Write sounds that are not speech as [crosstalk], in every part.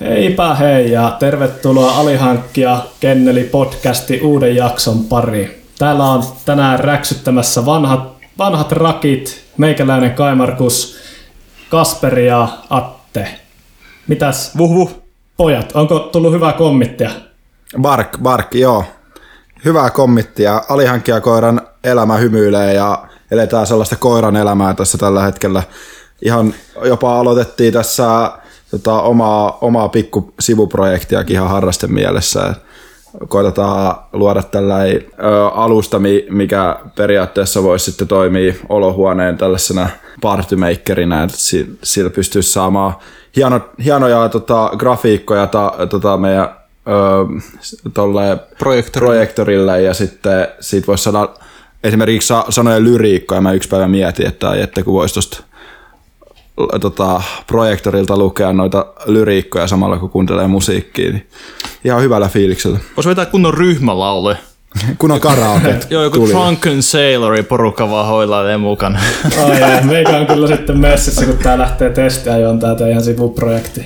Heipä hei ja tervetuloa Alihankkija Kenneli podcasti uuden jakson pari. Täällä on tänään räksyttämässä vanhat, vanhat rakit, meikäläinen Kaimarkus, Kasperi ja Atte. Mitäs Vuh vuh. pojat, onko tullut hyvää kommittia? Bark, bark, joo. Hyvää kommittia. Alihankkijakoiran elämä hymyilee ja eletään sellaista koiran elämää tässä tällä hetkellä. Ihan jopa aloitettiin tässä tota, omaa, omaa pikku sivuprojektiakin ihan harrasten mielessä. Koitetaan luoda tällainen ö, alusta, mi- mikä periaatteessa voisi sitten toimia olohuoneen tällaisena partymakerina, että si- sillä pystyisi saamaan hieno, hienoja tota, grafiikkoja ta, tota, meidän ö, tolle Projektorille. projektorille ja sitten siitä voisi saada esimerkiksi sa- sanoja lyriikkoja. Mä yksi päivä mietin, että, että kun voisi tuosta tota, projektorilta lukea noita lyriikkoja samalla kun kuuntelee musiikkia, niin ihan hyvällä fiiliksellä. Voisi vetää kunnon ryhmälaule. [laughs] Kun on karaoke [laughs] Joo, joku tuli. Drunken Sailori porukka vaan hoilailee mukana. [laughs] Ai jaa, meikä on kyllä sitten messissä, kun tää lähtee testiajoon tää teidän sivuprojekti.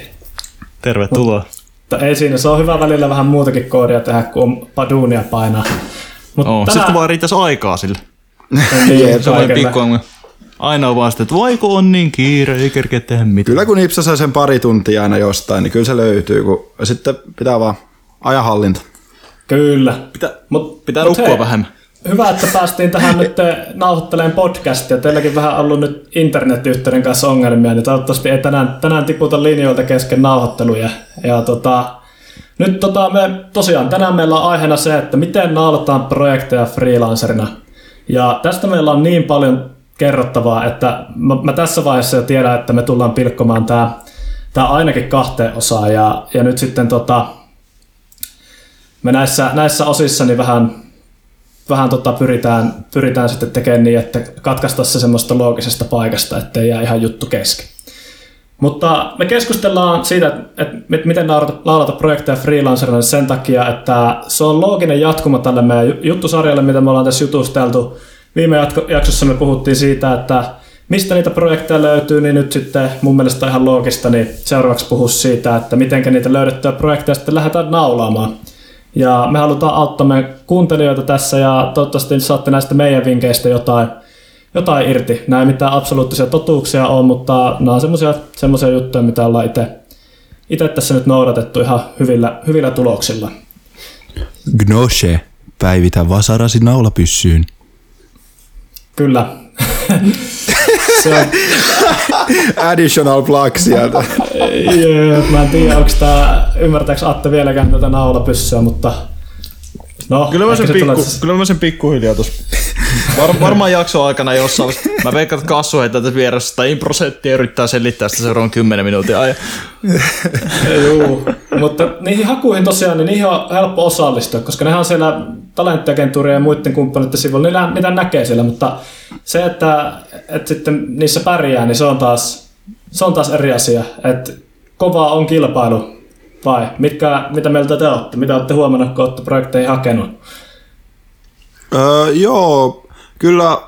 Tervetuloa. Mutta ei siinä, se on hyvä välillä vähän muutakin koodia tehdä, kun on paduunia painaa. Mut Oh, tänään- Sitten vaan riittäisi aikaa sille. Niin, Se on pikku ongelma. Aina on vaan sitä, että voiko on niin kiire, ei kerkeä tehdä mitään. Kyllä kun Ipsa saa sen pari tuntia aina jostain, niin kyllä se löytyy. Kun... Sitten pitää vaan ajanhallinta. Kyllä. Pitää, Mut, pitää mut nukkua hei, vähemmän. Hyvä, että päästiin tähän nyt nauhoittelemaan podcastia. Teilläkin vähän ollut nyt internetyhteyden kanssa ongelmia, niin toivottavasti ei tänään, tänään tiputa linjoilta kesken nauhoitteluja. Ja tota, nyt tota, me, tosiaan tänään meillä on aiheena se, että miten naulataan projekteja freelancerina. Ja tästä meillä on niin paljon kerrottavaa, että mä, mä tässä vaiheessa jo tiedän, että me tullaan pilkkomaan tämä tää ainakin kahteen osaan. Ja, ja nyt sitten tota, me näissä, näissä osissa niin vähän, vähän tota pyritään, pyritään sitten tekemään niin, että katkaista se semmoista loogisesta paikasta, ettei jää ihan juttu kesken. Mutta me keskustellaan siitä, että miten laulata, projekteja freelancerina sen takia, että se on looginen jatkuma tälle meidän ju- juttusarjalle, mitä me ollaan tässä jutusteltu. Viime jaksossa me puhuttiin siitä, että mistä niitä projekteja löytyy, niin nyt sitten mun mielestä ihan loogista, niin seuraavaksi puhua siitä, että miten niitä löydettyjä projekteja sitten lähdetään naulaamaan. Ja me halutaan auttaa meidän kuuntelijoita tässä ja toivottavasti saatte näistä meidän vinkkeistä jotain, jotain irti. Ei mitään absoluuttisia totuuksia ole, mutta nämä on semmoisia, semmoisia juttuja, mitä ollaan itse itse tässä nyt noudatettu ihan hyvillä, hyvillä tuloksilla. Gnoshe, päivitä vasarasi naulapyssyyn. Kyllä. [laughs] Se on, Additional plug sieltä. jee, mä en tiedä, onko tää, ymmärtääkö Atte vieläkään tätä naulapyssyä, mutta no, Kyllä mä sen, pikku, kyllä mä sen pikkuhiljaa tuossa. Var, varmaan jakson aikana jossain. Mä veikkaan, että Kassu heittää tätä vieressä tai improsettia yrittää selittää sitä seuraavan 10 minuutin ajan. [laughs] Juu, mutta niihin hakuihin tosiaan, niin niihin on helppo osallistua, koska nehän on siellä talenttiagentuurien ja muiden kumppaneiden sivuilla, niillä mitä näkee siellä, mutta se, että, että sitten niissä pärjää, niin se on taas, se on taas eri asia. Että kova on kilpailu, vai mitkä, mitä mieltä te olette? Mitä olette huomannut, kun olette projekteihin hakenut? Öö, joo, kyllä,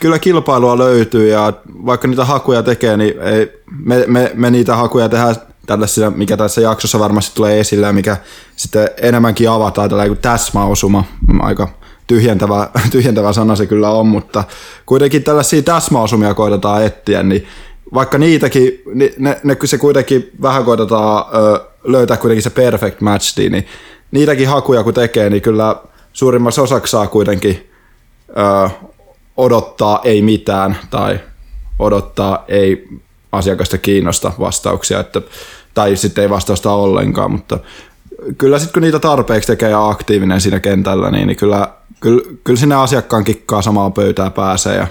kyllä kilpailua löytyy ja vaikka niitä hakuja tekee, niin ei, me, me, me, niitä hakuja tehdään tällaisena, mikä tässä jaksossa varmasti tulee esille ja mikä sitten enemmänkin avataan tällä täsmäosuma. Aika tyhjentävä, [laughs] tyhjentävä sana se kyllä on, mutta kuitenkin tällaisia täsmäosumia koitetaan etsiä, niin vaikka niitäkin, ni- ne, ne, se kuitenkin vähän koitetaan ö, löytää kuitenkin se perfect match, niin niitäkin hakuja kun tekee, niin kyllä suurimmassa osaksi saa kuitenkin ö, odottaa ei mitään tai odottaa ei asiakasta kiinnosta vastauksia, että, tai sitten ei vastausta ollenkaan, mutta kyllä sitten kun niitä tarpeeksi tekee ja aktiivinen siinä kentällä, niin, niin kyllä, kyllä, kyllä sinne asiakkaan kikkaa samaa pöytää pääsee ja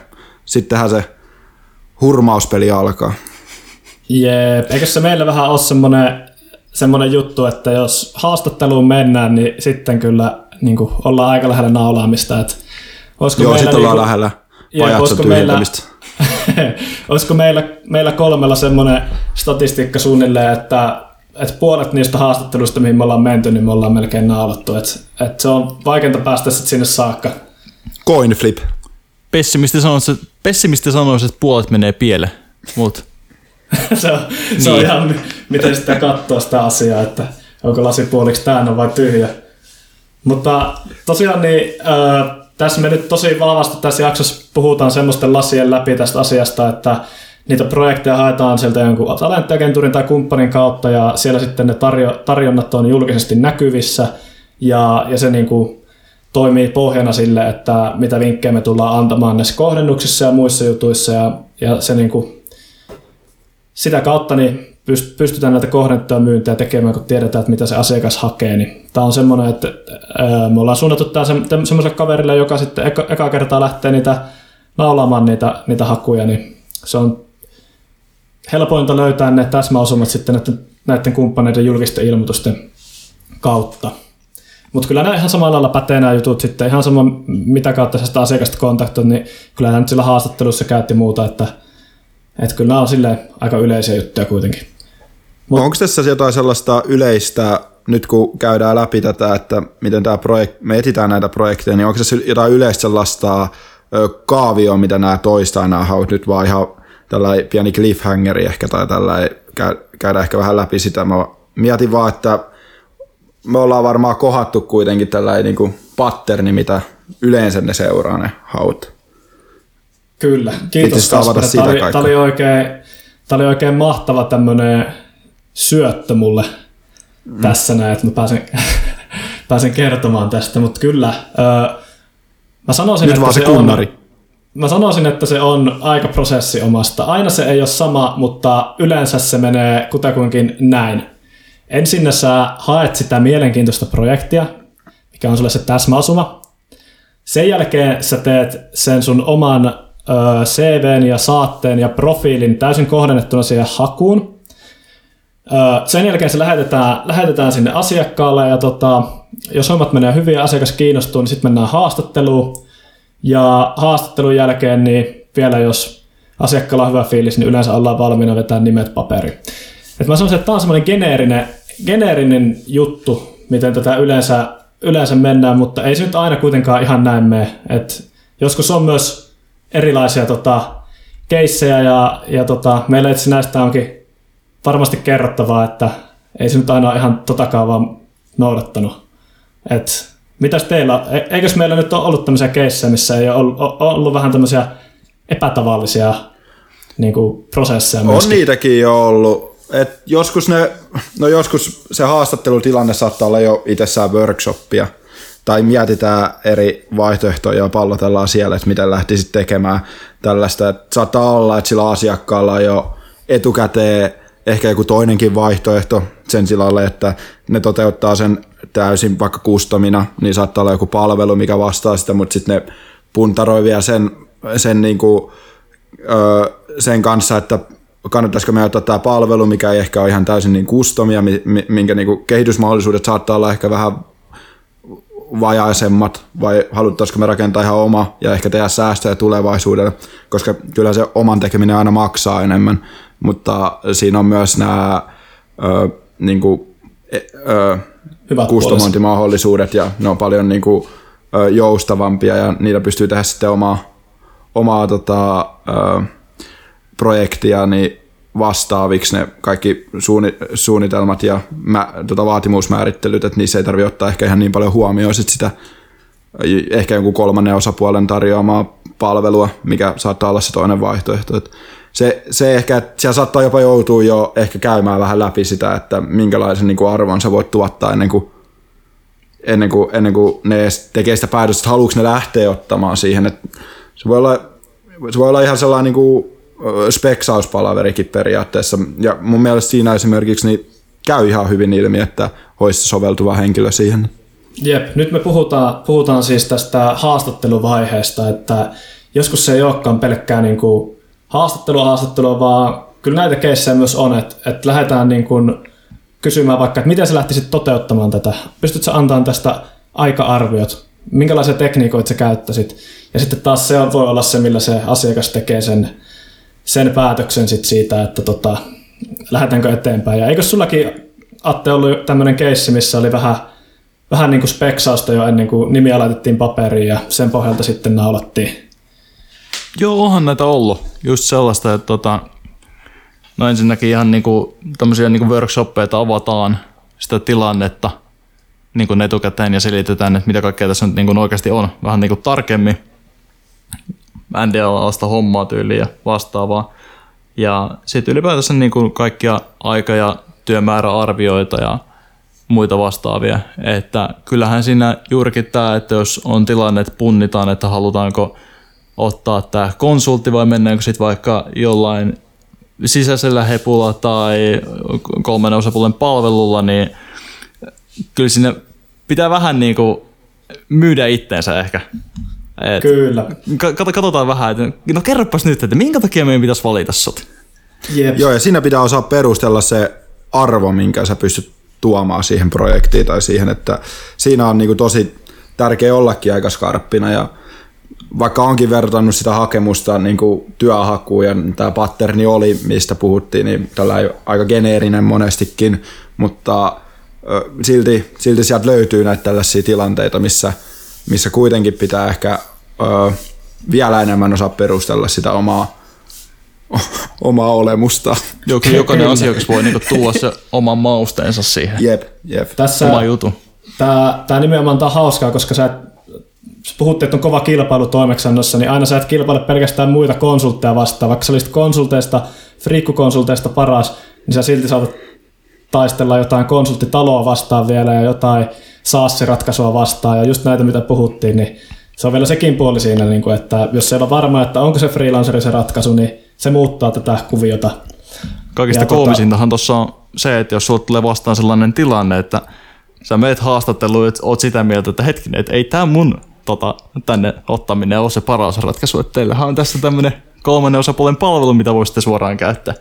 sittenhän se hurmauspeli alkaa. Jep, eikö se meillä vähän ole semmoinen, semmoinen juttu, että jos haastatteluun mennään, niin sitten kyllä niin kuin, ollaan aika lähellä naulaamista. Että Joo, sitten ollaan niinku- lähellä Jep, pajatson olisiko meillä, tyhjentämistä. [laughs] olisiko meillä, meillä kolmella semmoinen statistiikka suunnilleen, että, että puolet niistä haastatteluista, mihin me ollaan menty, niin me ollaan melkein naulattu. Että, että se on vaikeinta päästä sitten sinne saakka. Coin flip. Pessimisti sanoisi, että, pessimisti sanoisi, että puolet menee pieleen. Mut [laughs] se on, se on Niin. ihan, miten sitä katsoo sitä asiaa, että onko lasi puoliksi täynnä vai tyhjä. Mutta tosiaan niin, äh, tässä me nyt tosi vahvasti tässä jaksossa puhutaan semmoisten lasien läpi tästä asiasta, että niitä projekteja haetaan sieltä jonkun talenttiagentuurin tai kumppanin kautta ja siellä sitten ne tarjo- tarjonnat on julkisesti näkyvissä ja, ja se niin kuin toimii pohjana sille, että mitä vinkkejä me tullaan antamaan näissä kohdennuksissa ja muissa jutuissa ja, ja se niin kuin, sitä kautta niin pystytään näitä kohdennettuja myyntejä tekemään, kun tiedetään, että mitä se asiakas hakee. Niin tämä on semmoinen, että me ollaan suunnattu tämä se, semmoiselle kaverille, joka sitten eka, eka kertaa lähtee niitä naulaamaan niitä, niitä hakuja, niin se on helpointa löytää ne täsmäosumat sitten näiden, näiden kumppaneiden julkisten ilmoitusten kautta. Mutta kyllä nämä ihan samalla lailla pätee nämä jutut sitten, ihan sama mitä kautta sitä asiakasta kontaktoit, niin kyllä nämä nyt sillä haastattelussa käytti muuta, että, että kyllä nämä on silleen aika yleisiä juttuja kuitenkin. Mut. Onko tässä jotain sellaista yleistä, nyt kun käydään läpi tätä, että miten tämä projekt, me etsitään näitä projekteja, niin onko tässä jotain yleistä sellaista kaavioa, mitä nämä toistaa nämä haut, nyt vaan ihan tällainen pieni cliffhangeri ehkä tai tällainen, käydään ehkä vähän läpi sitä. Mä mietin vaan, että me ollaan varmaan kohattu kuitenkin tällainen niin kuin patterni, mitä yleensä ne seuraa ne haut. Kyllä, kiitos Kasper. Tämä oli, tämä oli, oikein, tämä oli oikein mahtava tämmöinen syöttö mulle mm. tässä näin, että mä pääsen, [laughs] pääsen kertomaan tästä, mutta kyllä, öö, mä sanoisin, Nyt että vaan se se kunnari. on, mä sanoisin, että se on aika prosessi omasta. Aina se ei ole sama, mutta yleensä se menee kutakuinkin näin. Ensin sä haet sitä mielenkiintoista projektia, mikä on sulle se täsmäasuma. Sen jälkeen sä teet sen sun oman ö, CVn ja saatteen ja profiilin täysin kohdennettuna siihen hakuun. Sen jälkeen se lähetetään, lähetetään sinne asiakkaalle ja tota, jos hommat menee hyvin ja asiakas kiinnostuu, niin sitten mennään haastatteluun. Ja haastattelun jälkeen niin vielä jos asiakkaalla on hyvä fiilis, niin yleensä ollaan valmiina vetää nimet paperiin. Et mä sanoisin, että tämä on semmoinen geneerinen, geneerinen juttu, miten tätä yleensä, yleensä mennään, mutta ei se nyt aina kuitenkaan ihan näin mene. Et joskus on myös erilaisia tota, keissejä ja, ja tota, meillä itse näistä onkin varmasti kerrottavaa, että ei se nyt aina ihan totakaan vaan noudattanut. Et, mitäs teillä, e- eikös meillä nyt ole ollut tämmöisiä keissejä, missä ei ole ollut, ollut vähän tämmöisiä epätavallisia niin kuin prosesseja On myöskin? niitäkin jo ollut. Et joskus, ne, no joskus se haastattelutilanne saattaa olla jo itsessään workshoppia. Tai mietitään eri vaihtoehtoja ja pallotellaan siellä, että miten lähtisit tekemään tällaista. Et saattaa olla, että sillä asiakkaalla on jo etukäteen ehkä joku toinenkin vaihtoehto sen silalle, että ne toteuttaa sen täysin vaikka kustomina, niin saattaa olla joku palvelu, mikä vastaa sitä, mutta sitten ne puntaroi vielä sen, sen niinku, öö, sen kanssa, että kannattaisiko me ottaa tämä palvelu, mikä ei ehkä ole ihan täysin niin kustomia, minkä niin kuin kehitysmahdollisuudet saattaa olla ehkä vähän vajaisemmat, vai haluttaisiko me rakentaa ihan oma ja ehkä tehdä säästöjä tulevaisuudelle, koska kyllä se oman tekeminen aina maksaa enemmän, mutta siinä on myös nämä ö, niin kuin, ö, Hyvät kustomointimahdollisuudet ja ne on paljon niin kuin, ö, joustavampia ja niitä pystyy tehdä sitten omaa, omaa tota, ö, projektia niin vastaaviksi ne kaikki suunni, suunnitelmat ja mä, tota vaatimusmäärittelyt, että niissä ei tarvitse ottaa ehkä ihan niin paljon huomioon sit sitä ehkä jonkun kolmannen osapuolen tarjoamaa palvelua, mikä saattaa olla se toinen vaihtoehto. Et se, se ehkä, että siellä saattaa jopa joutua jo ehkä käymään vähän läpi sitä, että minkälaisen niin kuin arvon sä voit tuottaa ennen kuin, ennen kuin, ennen kuin ne tekee sitä päätöstä, että haluatko ne lähteä ottamaan siihen. Et se, voi olla, se voi olla ihan sellainen niin kuin speksauspalaverikin periaatteessa. Ja mun mielestä siinä esimerkiksi niin käy ihan hyvin ilmi, että olisi soveltuva henkilö siihen. Jep, nyt me puhutaan, puhutaan siis tästä haastatteluvaiheesta, että joskus se ei olekaan pelkkää niin kuin haastattelua haastattelua, vaan kyllä näitä keissejä myös on, että, että lähdetään niin kuin kysymään vaikka, että miten sä lähtisit toteuttamaan tätä. Pystytkö antamaan tästä aika-arviot? Minkälaisia tekniikoita sä käyttäisit? Ja sitten taas se voi olla se, millä se asiakas tekee sen, sen päätöksen sit siitä, että tota, lähdetäänkö eteenpäin. Ja eikö sullakin, Atte, ollut tämmöinen keissi, missä oli vähän, vähän niin kuin speksausta jo ennen kuin nimiä laitettiin paperiin ja sen pohjalta sitten naulattiin? Joo, onhan näitä ollut. Just sellaista, että tota, No ensinnäkin ihan niinku, tämmöisiä niinku workshoppeja, että avataan sitä tilannetta niinku etukäteen ja selitetään, että mitä kaikkea tässä nyt niinku oikeasti on vähän niinku tarkemmin. NDA-alasta hommaa tyyliin ja vastaavaa. Ja sitten ylipäätänsä niinku kaikkia aika- ja työmääräarvioita ja muita vastaavia. Että kyllähän siinä juurikin tämä, että jos on tilanne, että punnitaan, että halutaanko ottaa tämä konsultti vai mennäänkö sitten vaikka jollain sisäisellä hepulla tai kolmen osapuolen palvelulla, niin kyllä sinne pitää vähän niin kuin myydä itteensä ehkä. Et Kyllä. Katsotaan vähän, että no kerropas nyt, että minkä takia meidän pitäisi valita sut? Yep. Joo, ja siinä pitää osaa perustella se arvo, minkä sä pystyt tuomaan siihen projektiin tai siihen, että siinä on niin kuin tosi tärkeä ollakin aika skarppina ja vaikka onkin vertannut sitä hakemusta niin kuin työhakuun ja tämä patterni oli, mistä puhuttiin, niin tällä aika geneerinen monestikin, mutta silti, silti sieltä löytyy näitä tällaisia tilanteita, missä, missä kuitenkin pitää ehkä ö, vielä enemmän osaa perustella sitä omaa, [laughs] omaa olemusta. Joku, jokainen asiakas voi niinku tuoda se oman mausteensa siihen. Jep, jep. Tässä, Oma jutu. Tämä, tämä nimenomaan on hauskaa, koska sä et puhuttiin, että on kova kilpailu toimeksannossa, niin aina sä et kilpaile pelkästään muita konsultteja vastaan. Vaikka sä olisit konsulteista, friikkukonsulteista paras, niin sä silti saatat taistella jotain konsulttitaloa vastaan vielä ja jotain saassiratkaisua vastaan ja just näitä, mitä puhuttiin, niin se on vielä sekin puoli siinä, niin että jos se on varma, että onko se freelanceri se ratkaisu, niin se muuttaa tätä kuviota. Kaikista tota- koomisintahan tuossa on se, että jos sulle tulee vastaan sellainen tilanne, että sä meet haastatteluun, että oot sitä mieltä, että hetkinen, että ei tämä mun tota, tänne ottaminen ole se paras ratkaisu, että teillähän on tässä tämmöinen kolmannen osapuolen palvelu, mitä voisitte suoraan käyttää.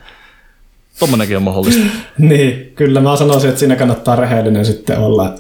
Tuommoinenkin on mahdollista. [laughs] niin, kyllä mä sanoisin, että siinä kannattaa rehellinen sitten olla.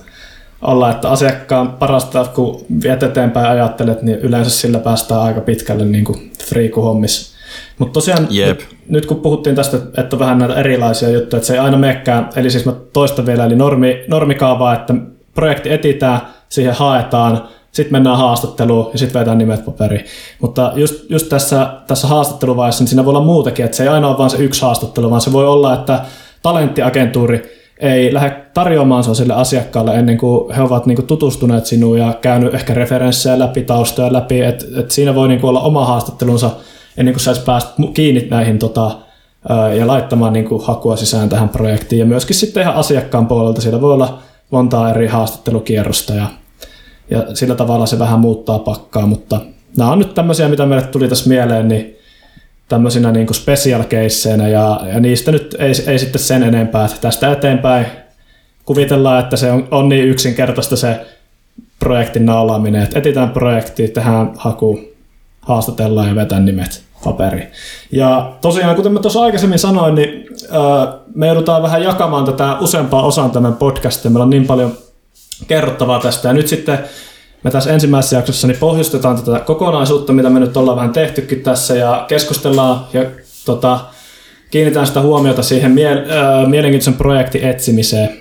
olla että asiakkaan parasta, kun viet eteenpäin ajattelet, niin yleensä sillä päästään aika pitkälle niin kuin friikuhommissa. Mutta tosiaan yep. nyt, nyt, kun puhuttiin tästä, että on vähän näitä erilaisia juttuja, että se ei aina menekään, eli siis mä toistan vielä, eli normi, normikaavaa, että projekti etitään, siihen haetaan, sitten mennään haastatteluun ja sitten vetään nimet paperiin. Mutta just, just tässä, tässä haastatteluvaiheessa niin siinä voi olla muutakin, että se ei aina ole vain se yksi haastattelu, vaan se voi olla, että talenttiagentuuri ei lähde tarjoamaan se sille asiakkaalle ennen kuin he ovat niin tutustuneet sinuun ja käynyt ehkä referenssejä läpi, taustoja läpi, että et siinä voi niin olla oma haastattelunsa ennen kuin saisi päästä kiinni näihin tota, ja laittamaan niin kuin hakua sisään tähän projektiin. Ja myöskin sitten ihan asiakkaan puolelta siellä voi olla montaa eri haastattelukierrosta ja ja sillä tavalla se vähän muuttaa pakkaa, mutta nämä on nyt tämmöisiä, mitä meille tuli tässä mieleen, niin tämmöisinä niin special caseinä ja, ja niistä nyt ei, ei sitten sen enempää, että tästä eteenpäin kuvitellaan, että se on, on niin yksinkertaista se projektin naulaaminen, että etitään projekti, tehdään haku, haastatellaan ja vetään nimet paperi. Ja tosiaan, kuten mä tuossa aikaisemmin sanoin, niin me joudutaan vähän jakamaan tätä useampaa osaan tämän podcastin. Meillä on niin paljon kerrottavaa tästä. Ja nyt sitten me tässä ensimmäisessä jaksossa niin pohjustetaan tätä kokonaisuutta, mitä me nyt ollaan vähän tehtykin tässä ja keskustellaan ja tota, kiinnitään sitä huomiota siihen mie- äh, mielenkiintoisen projektin etsimiseen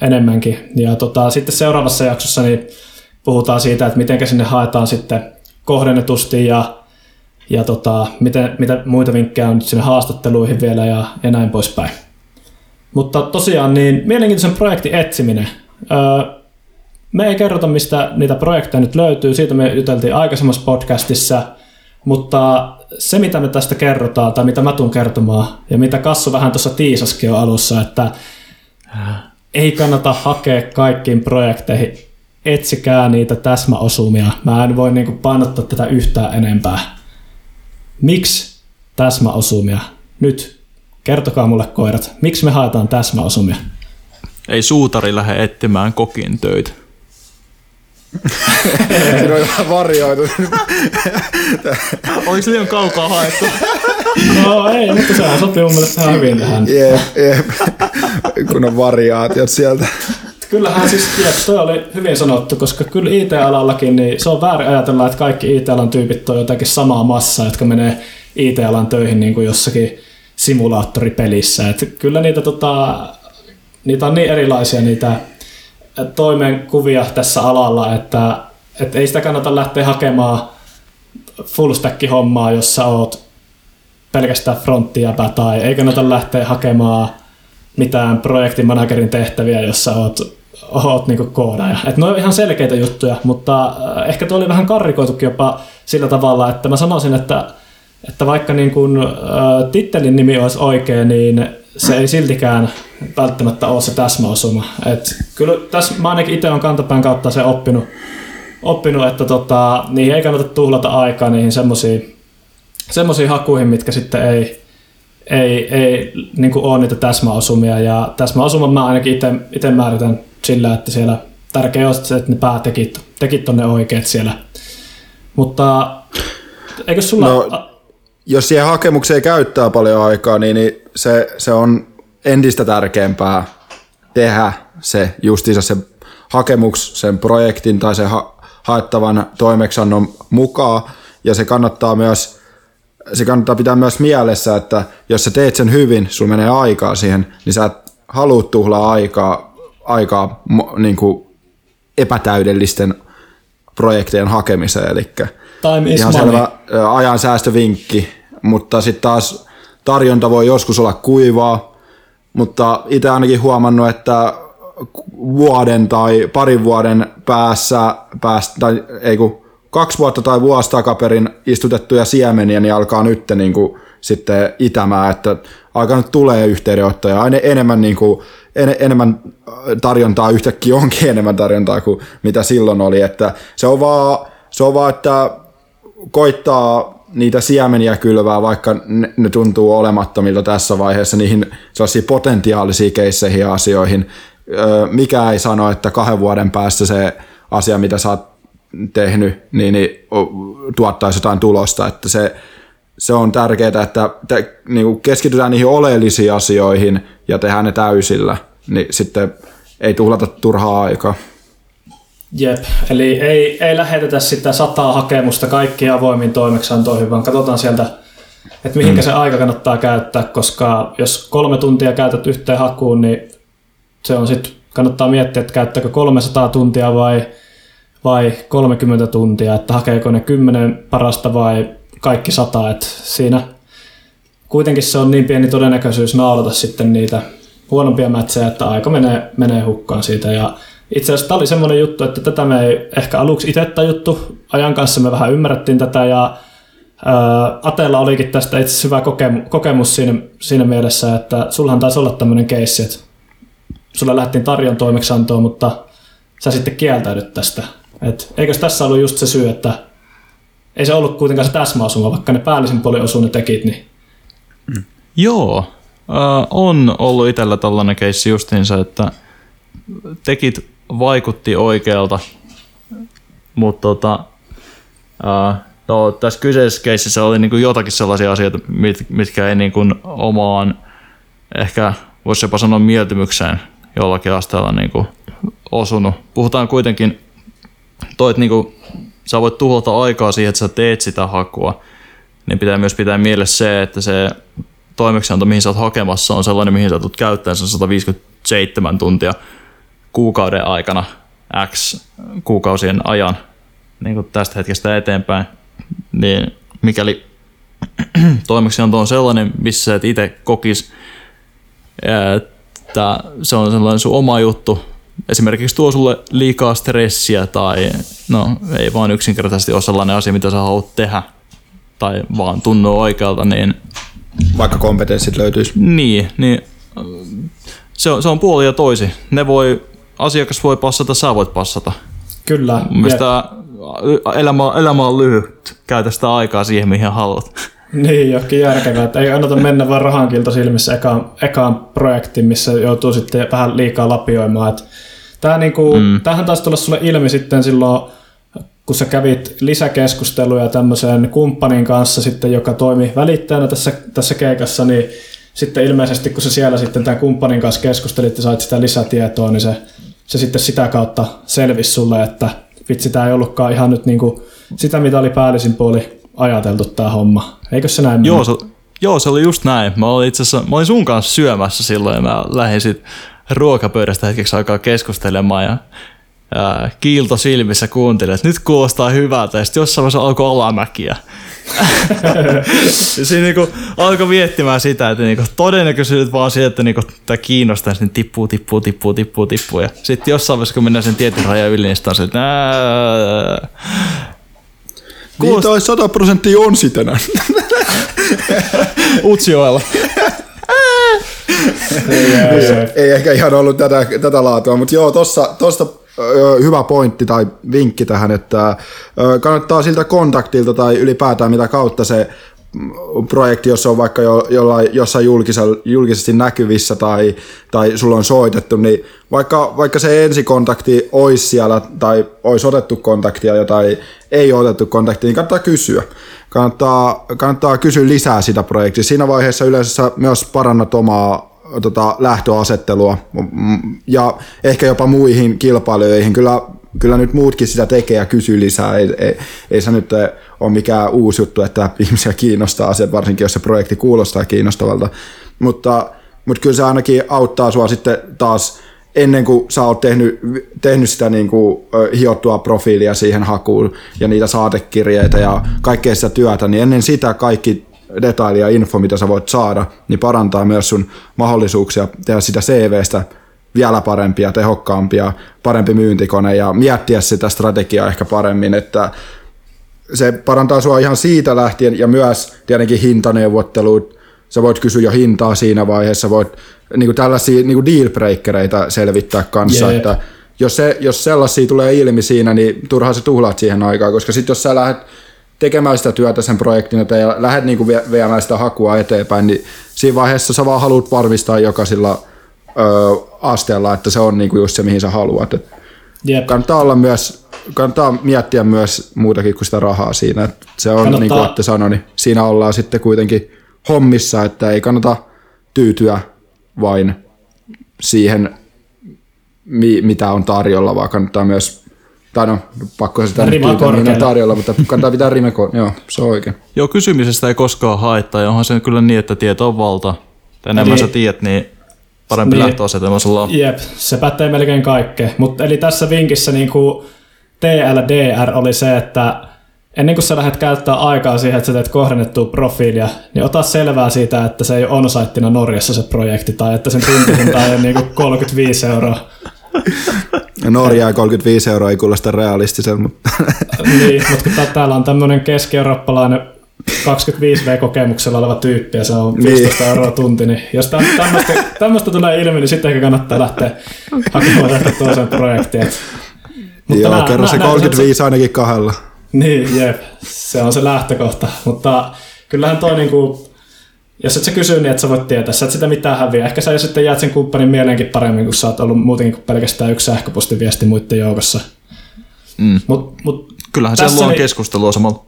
enemmänkin. Ja tota, sitten seuraavassa jaksossa niin puhutaan siitä, että miten sinne haetaan sitten kohdennetusti ja, ja tota, miten, mitä muita vinkkejä on nyt sinne haastatteluihin vielä ja, ja näin poispäin. Mutta tosiaan niin mielenkiintoisen projektin etsiminen. Öö, me ei kerrota, mistä niitä projekteja nyt löytyy, siitä me juteltiin aikaisemmassa podcastissa, mutta se, mitä me tästä kerrotaan, tai mitä mä tuun kertomaan, ja mitä Kassu vähän tuossa tiisaskin jo alussa, että ei kannata hakea kaikkiin projekteihin, etsikää niitä täsmäosumia. Mä en voi niinku painottaa tätä yhtään enempää. Miksi täsmäosumia? Nyt kertokaa mulle koirat, miksi me haetaan täsmäosumia? Ei suutari lähde etsimään kokin töitä. Siinä on vähän varjoitu. Oliko liian kaukaa haettu? No ei, mutta sehän sopii mun mielestä ihan hyvin tähän. Jep, jep. Kun on variaatiot sieltä. Kyllähän siis, jep, toi oli hyvin sanottu, koska kyllä IT-alallakin, niin se on väärin ajatella, että kaikki IT-alan tyypit on jotakin samaa massaa, jotka menee IT-alan töihin niin kuin jossakin simulaattoripelissä. Että kyllä niitä, tota, niitä on niin erilaisia niitä toimenkuvia tässä alalla, että, että ei sitä kannata lähteä hakemaan full hommaa, jos sä oot pelkästään fronttiäpä tai ei kannata lähteä hakemaan mitään projektimanagerin tehtäviä, jossa oot, oot niinku koodaaja. Et ne on ihan selkeitä juttuja, mutta äh, ehkä tuo oli vähän karrikoitukin jopa sillä tavalla, että mä sanoisin, että, että vaikka niin kun, äh, tittelin nimi olisi oikein, niin se ei siltikään välttämättä ole se täsmäosuma. Et kyllä tässä mä ainakin itse olen kantapään kautta se oppinut, oppinut että tota, niihin ei kannata tuhlata aikaa niihin semmoisiin semmoisiin hakuihin, mitkä sitten ei, ei, ei niin ole niitä täsmäosumia. Ja täsmäosumat mä ainakin itse määritän sillä, että siellä tärkeä on se, että ne päätekit tekit on ne oikeat siellä. Mutta eikö sulla... No, jos siihen hakemukseen käyttää paljon aikaa, niin, niin se, se on entistä tärkeämpää tehdä se justiinsa se hakemus sen projektin tai sen ha- haettavan toimeksannon mukaan. Ja se kannattaa myös se kannattaa pitää myös mielessä, että jos sä teet sen hyvin, sulla menee aikaa siihen, niin sä et halua tuhlaa aikaa, aikaa niin kuin epätäydellisten projektien hakemiseen. Eli Time is ihan money. selvä ajan säästövinkki, mutta sitten taas tarjonta voi joskus olla kuivaa, mutta itse ainakin huomannut, että vuoden tai parin vuoden päässä, päästä, tai ei kun kaksi vuotta tai vuosi takaperin istutettuja siemeniä, niin alkaa nyt niin kuin, sitten itämään, että alkaa nyt tulee yhteydenottoja, aina enemmän, niin kuin, en, enemmän tarjontaa yhtäkkiä onkin [laughs] enemmän tarjontaa kuin mitä silloin oli, että se on vaan, se on vaan että koittaa niitä siemeniä kylvää, vaikka ne, ne tuntuu olemattomilta tässä vaiheessa, niihin sellaisia potentiaalisia keisseihin ja asioihin. Mikä ei sano, että kahden vuoden päästä se asia, mitä sä oot tehnyt, niin, niin tuottaisi jotain tulosta. Että se, se on tärkeää, että te, niin kuin keskitytään niihin oleellisiin asioihin ja tehdään ne täysillä, niin sitten ei tuhlata turhaa aikaa. Jep, eli ei, ei lähetetä sitä sataa hakemusta kaikkiin avoimiin toimeksiantoihin, vaan katsotaan sieltä, että mihinkä mm. se aika kannattaa käyttää, koska jos kolme tuntia käytät yhteen hakuun, niin se on sitten, kannattaa miettiä, että käyttääkö 300 tuntia vai vai 30 tuntia, että hakeeko ne 10 parasta vai kaikki sata, että siinä kuitenkin se on niin pieni todennäköisyys naulata sitten niitä huonompia mätsejä, että aika menee, menee hukkaan siitä ja itse asiassa tämä oli semmoinen juttu, että tätä me ei ehkä aluksi itse tajuttu, ajan kanssa me vähän ymmärrettiin tätä ja ää, Atella olikin tästä itse hyvä kokemus, kokemus siinä, siinä mielessä, että sulhan taisi olla tämmöinen keissi, että sulle lähdettiin tarjon toimeksiantoon, mutta sä sitten kieltäydyt tästä. Et eikös tässä ollut just se syy, että ei se ollut kuitenkaan se täsmäosuma, vaikka ne päällisin puolin osuu ne tekit, niin... Mm. Joo, äh, on ollut itsellä tällainen keissi justiinsa, että tekit vaikutti oikealta, mutta tota, no, tässä kyseisessä keississä oli niinku jotakin sellaisia asioita, mit, mitkä ei niinku omaan, ehkä voisi jopa sanoa mieltymykseen jollakin asteella niinku osunut. Puhutaan kuitenkin toi, että niinku, sä voit tuhota aikaa siihen, että sä teet sitä hakua, niin pitää myös pitää mielessä se, että se toimeksianto, mihin sä oot hakemassa, on sellainen, mihin sä tulet käyttämään sen 157 tuntia kuukauden aikana X kuukausien ajan niin kuin tästä hetkestä eteenpäin. Niin mikäli [clears throat] toimeksianto on sellainen, missä sä et itse kokis, että se on sellainen sun oma juttu, esimerkiksi tuo sulle liikaa stressiä tai no ei vaan yksinkertaisesti ole sellainen asia, mitä sä haluat tehdä tai vaan tunnu oikealta, niin... Vaikka kompetenssit löytyisi. Niin, niin se on, se on puoli ja toisi. Ne voi, asiakas voi passata, sä voit passata. Kyllä. Mistä elämä, elämä on lyhyt. Käytä sitä aikaa siihen, mihin haluat. [laughs] Niin, jokin järkevää. Että ei anneta mennä vaan rahankilta silmissä ekaan, ekaan projektiin, missä joutuu sitten vähän liikaa lapioimaan. Että Tämä niinku, mm. Tähän taisi tulla sulle ilmi sitten silloin, kun sä kävit lisäkeskusteluja tämmöisen kumppanin kanssa sitten, joka toimi välittäjänä tässä, tässä keikassa, niin sitten ilmeisesti kun sä siellä sitten tämän kumppanin kanssa keskustelit ja sait sitä lisätietoa, niin se, se sitten sitä kautta selvisi sulle, että vitsi, tämä ei ollutkaan ihan nyt niinku sitä, mitä oli päällisin puoli ajateltu tämä homma. Eikö se näin Joo, se, joo, se oli just näin. Mä olin itse asiassa, mä olin sun kanssa syömässä silloin ja mä lähdin sitten ruokapöydästä hetkeksi aikaa keskustelemaan ja ää, kiilto silmissä kuuntelin, että nyt kuulostaa hyvältä, ja sitten jossain vaiheessa alkoi alamäkiä. [laughs] ja siinä niinku alkoi miettimään sitä, että niinku todennäköisyydet vaan siitä, että niinku tämä kiinnostaa, niin tippuu, tippuu, tippuu, tippuu, tippuu. Ja sitten jossain vaiheessa, kun mennään sen tietyn rajan yli, niin sitten on se, että nää... Niin toi 100 prosenttia on sitenä. [laughs] Utsioella. ei ehkä ihan ollut tätä, tätä laatua, mutta joo, tossa, tosta hyvä pointti tai vinkki tähän, että kannattaa siltä kontaktilta tai ylipäätään mitä kautta se mm, projekti, jos on vaikka jo, jollain, jossain julkisesti näkyvissä tai, tai sulla on soitettu, niin vaikka, vaikka se ensikontakti olisi siellä tai olisi otettu kontaktia tai ei otettu kontaktia, niin kannattaa kysyä. Kannattaa, kannattaa kysyä lisää sitä projektia. Siinä vaiheessa yleensä myös parannat omaa tota, lähtöasettelua ja ehkä jopa muihin kilpailijoihin. Kyllä, kyllä nyt muutkin sitä tekee ja kysyy lisää. Ei, ei, ei se nyt ole mikään uusi juttu, että ihmisiä kiinnostaa asiat, varsinkin jos se projekti kuulostaa kiinnostavalta. Mutta, mutta kyllä se ainakin auttaa sua sitten taas ennen kuin sä oot tehnyt, tehnyt sitä niin kuin, hiottua profiilia siihen hakuun ja niitä saatekirjeitä ja kaikkea sitä työtä, niin ennen sitä kaikki detaili ja info, mitä sä voit saada, niin parantaa myös sun mahdollisuuksia tehdä sitä CVstä vielä parempia, tehokkaampia, parempi myyntikone ja miettiä sitä strategiaa ehkä paremmin, että se parantaa sua ihan siitä lähtien ja myös tietenkin hintaneuvottelut, sä voit kysyä jo hintaa siinä vaiheessa, voit niin kuin tällaisia niin kuin dealbreakereita selvittää kanssa, yeah. että jos, se, jos sellaisia tulee ilmi siinä, niin turhaan sä tuhlaat siihen aikaan, koska sitten jos sä lähdet tekemään sitä työtä sen projektin eteen ja lähdet niin kuin viemään sitä hakua eteenpäin, niin siinä vaiheessa sä vaan haluat varmistaa jokaisella ö, asteella, että se on niin kuin just se, mihin sä haluat. Et yep. Kannattaa olla myös, kannattaa miettiä myös muutakin kuin sitä rahaa siinä. Et se on, kannattaa. niin kuin Atte sanoi, niin siinä ollaan sitten kuitenkin hommissa, että ei kannata tyytyä vain siihen, mitä on tarjolla, vaan kannattaa myös tai no, pakko sitä nyt niin tarjolla, mutta kannattaa pitää rimeko, joo, se on oikein. Joo, kysymisestä ei koskaan haittaa, ja onhan se kyllä niin, että tieto on valta. Tai enemmän eli, sä tiedät, niin parempi niin, lähtöasetelma sulla on. Jep, se pätee melkein kaikkeen. Mutta eli tässä vinkissä niin kuin TLDR oli se, että ennen kuin sä lähdet käyttää aikaa siihen, että sä teet kohdennettua profiilia, niin ota selvää siitä, että se ei ole on Norjassa se projekti, tai että sen tuntihinta ei ole niin 35 euroa. Norjaa 35 euroa ei kuulosta realistisen, mutta... niin, mutta täällä on tämmöinen keski-eurooppalainen 25V-kokemuksella oleva tyyppi ja se on 15 niin. euroa tunti, niin jos tämmöistä, tämmöistä tulee ilmi, niin sitten ehkä kannattaa lähteä hakemaan tästä toisen projektiin. Mutta Joo, nää, kerro se 35 se, ainakin kahdella. Niin, jep, se on se lähtökohta, mutta kyllähän toi niinku, jos et sä kysy, niin et sä voit tietää, sä et sitä mitään häviä. Ehkä sä jo sitten jäät sen kumppanin mielenkin paremmin, kun sä oot ollut muutenkin kuin pelkästään yksi sähköpostiviesti muiden joukossa. Mm. Mut, mut Kyllähän se luo niin, keskustelua samalla.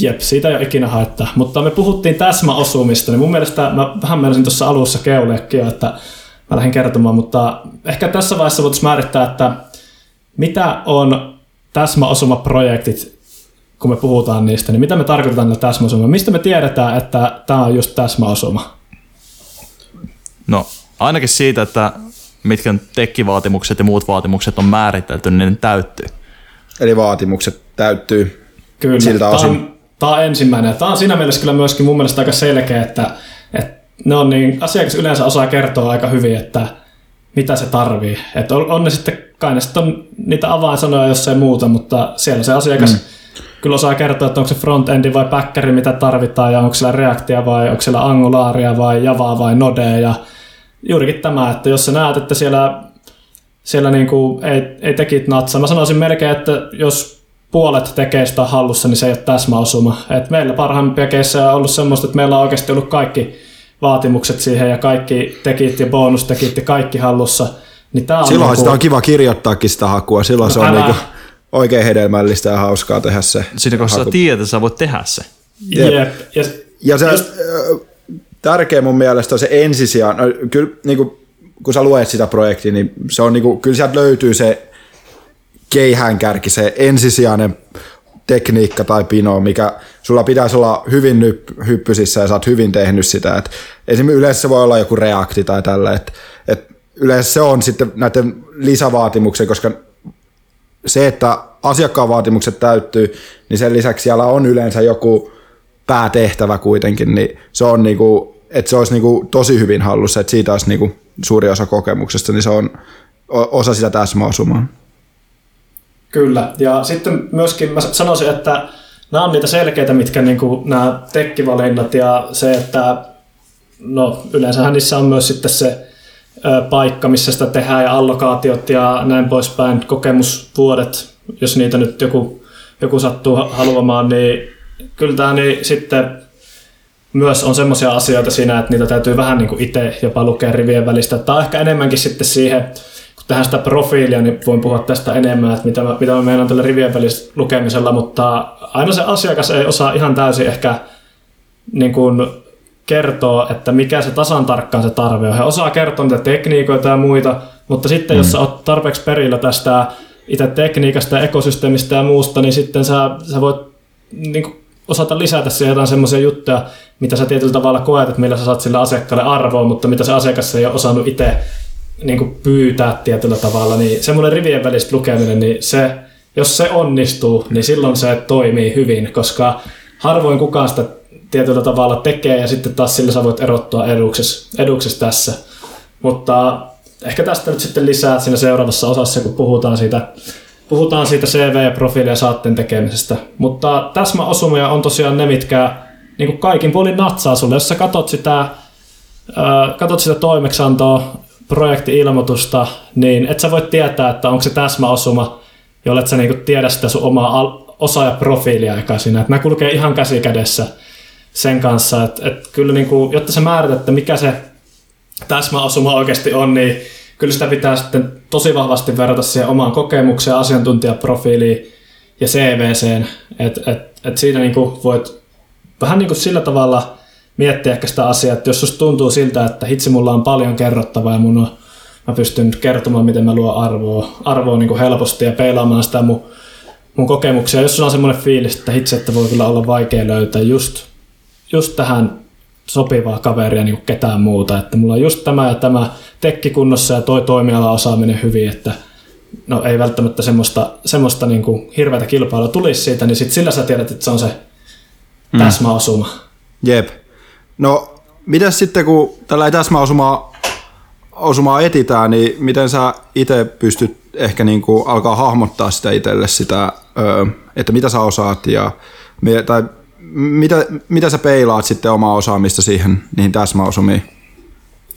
Jep, siitä ei ole ikinä haittaa. Mutta me puhuttiin täsmäosumista, niin mun mielestä mä vähän menisin tuossa alussa keuleekin että mä lähdin kertomaan, mutta ehkä tässä vaiheessa voitaisiin määrittää, että mitä on täsmäosumaprojektit kun me puhutaan niistä, niin mitä me tarkoitetaan näillä täsmäosumilla? Mistä me tiedetään, että tämä on just täsmäosuma? No, ainakin siitä, että mitkä tekkivaatimukset ja muut vaatimukset on määritelty, niin ne täyttyy. Eli vaatimukset täyttyy kyllä, siltä osin. Tämä on, tämä on ensimmäinen. Tämä on siinä mielessä kyllä myöskin mun mielestä aika selkeä, että, että ne on niin, asiakas yleensä osaa kertoa aika hyvin, että mitä se tarvii. Että on, on ne sitten, kai ne sitten on niitä avainsanoja, jos ei muuta, mutta siellä se asiakas mm kyllä osaa kertoa, että onko se frontendi vai backeri, mitä tarvitaan, ja onko siellä reaktia vai onko siellä angulaaria vai javaa vai nodea, ja juurikin tämä, että jos sä näet, että siellä, siellä niin kuin ei, ei tekit natsaa, mä sanoisin melkein, että jos puolet tekee sitä hallussa, niin se ei ole täsmäosuma. Et meillä parhaimpia keissejä on ollut semmoista, että meillä on oikeasti ollut kaikki vaatimukset siihen ja kaikki tekit ja bonustekit ja kaikki hallussa. Niin tää on Silloinhan niin kuin... sitä on kiva kirjoittaakin sitä hakua, silloin no, se on älä, niin kuin oikein hedelmällistä ja hauskaa tehdä se. Siinä kun sä tiedät, sä voit tehdä se. Jep. Jep. Ja, ja se just... tärkeä mun mielestä on se ensisijaan, no, kyllä niin kuin, kun sä luet sitä projektia, niin se on niin kuin, kyllä sieltä löytyy se keihäänkärki, se ensisijainen tekniikka tai pino, mikä sulla pitäisi olla hyvin nyp- hyppysissä ja sä oot hyvin tehnyt sitä. Et esimerkiksi yleensä se voi olla joku reakti tai tällä, että et yleensä se on sitten näiden lisävaatimuksia, koska se, että asiakkaan vaatimukset täyttyy, niin sen lisäksi siellä on yleensä joku päätehtävä kuitenkin, niin se on niinku, että se olisi niinku tosi hyvin hallussa, että siitä olisi niinku suuri osa kokemuksesta, niin se on osa sitä täsmäosumaa. Kyllä, ja sitten myöskin mä sanoisin, että nämä on niitä selkeitä, mitkä niin kuin, nämä tekkivalinnat ja se, että no yleensähän niissä on myös sitten se paikka, missä sitä tehdään ja allokaatiot ja näin poispäin, kokemusvuodet, jos niitä nyt joku, joku sattuu haluamaan, niin kyllä tämä niin sitten myös on semmoisia asioita siinä, että niitä täytyy vähän niin kuin itse jopa lukea rivien välistä. Tämä on ehkä enemmänkin sitten siihen, kun tehdään sitä profiilia, niin voin puhua tästä enemmän, että mitä mä, mitä mä meinaan tällä rivien välistä lukemisella, mutta aina se asiakas ei osaa ihan täysin ehkä niin kuin kertoa, että mikä se tasan tarkkaan se tarve on. He osaa kertoa niitä tekniikoita ja muita, mutta sitten mm. jos sä oot tarpeeksi perillä tästä itse tekniikasta ja ekosysteemistä ja muusta, niin sitten sä, sä voit niin kuin osata lisätä siihen jotain semmoisia juttuja, mitä sä tietyllä tavalla koet, että millä sä saat sille asiakkaalle arvoa, mutta mitä se asiakas ei ole osannut itse niin kuin pyytää tietyllä tavalla, niin semmoinen rivien välistä lukeminen, niin se, jos se onnistuu, niin silloin se toimii hyvin, koska harvoin kukaan sitä tietyllä tavalla tekee ja sitten taas sillä sä voit erottua eduksessa, eduksessa tässä. Mutta ehkä tästä nyt sitten lisää siinä seuraavassa osassa, kun puhutaan siitä, puhutaan siitä CV- ja profiili- ja saatteen tekemisestä. Mutta täsmäosumia on tosiaan ne, mitkä niin kuin kaikin puolin natsaa sulle. Jos sä katot sitä, katot sitä toimeksantoa, projekti-ilmoitusta, niin et sä voi tietää, että onko se täsmäosuma, jolle et sä niin tiedä sitä sun omaa osaajaprofiilia eka siinä. Että nämä kulkee ihan käsi kädessä sen kanssa, että, että kyllä niin kuin, jotta sä määrät, että mikä se täsmäosuma oikeasti on, niin kyllä sitä pitää sitten tosi vahvasti verrata siihen omaan kokemukseen, asiantuntijaprofiiliin ja CVCen, että et, et siinä niin kuin voit vähän niin kuin sillä tavalla miettiä ehkä sitä asiaa, että jos susta tuntuu siltä, että hitsi mulla on paljon kerrottavaa ja mun on, mä pystyn kertomaan, miten mä luon arvoa, arvoa niin kuin helposti ja peilaamaan sitä mun, mun kokemuksia. Jos sulla on semmoinen fiilis, että hitsi, että voi kyllä olla vaikea löytää just, just tähän sopivaa kaveria niin kuin ketään muuta, että mulla on just tämä ja tämä tekki kunnossa ja toi toimiala osaaminen hyvin, että no ei välttämättä semmoista, semmoista niin kuin hirveätä kilpailua tulisi siitä, niin sit sillä sä tiedät, että se on se mm. täsmäosuma. Jep. No, miten sitten kun tällä täsmäosumaa osumaa etitään, niin miten sä itse pystyt ehkä niin kuin alkaa hahmottaa sitä itselle sitä, että mitä sä osaat ja tai mitä, mitä sä peilaat sitten omaa osaamista siihen niihin täsmäosumiin?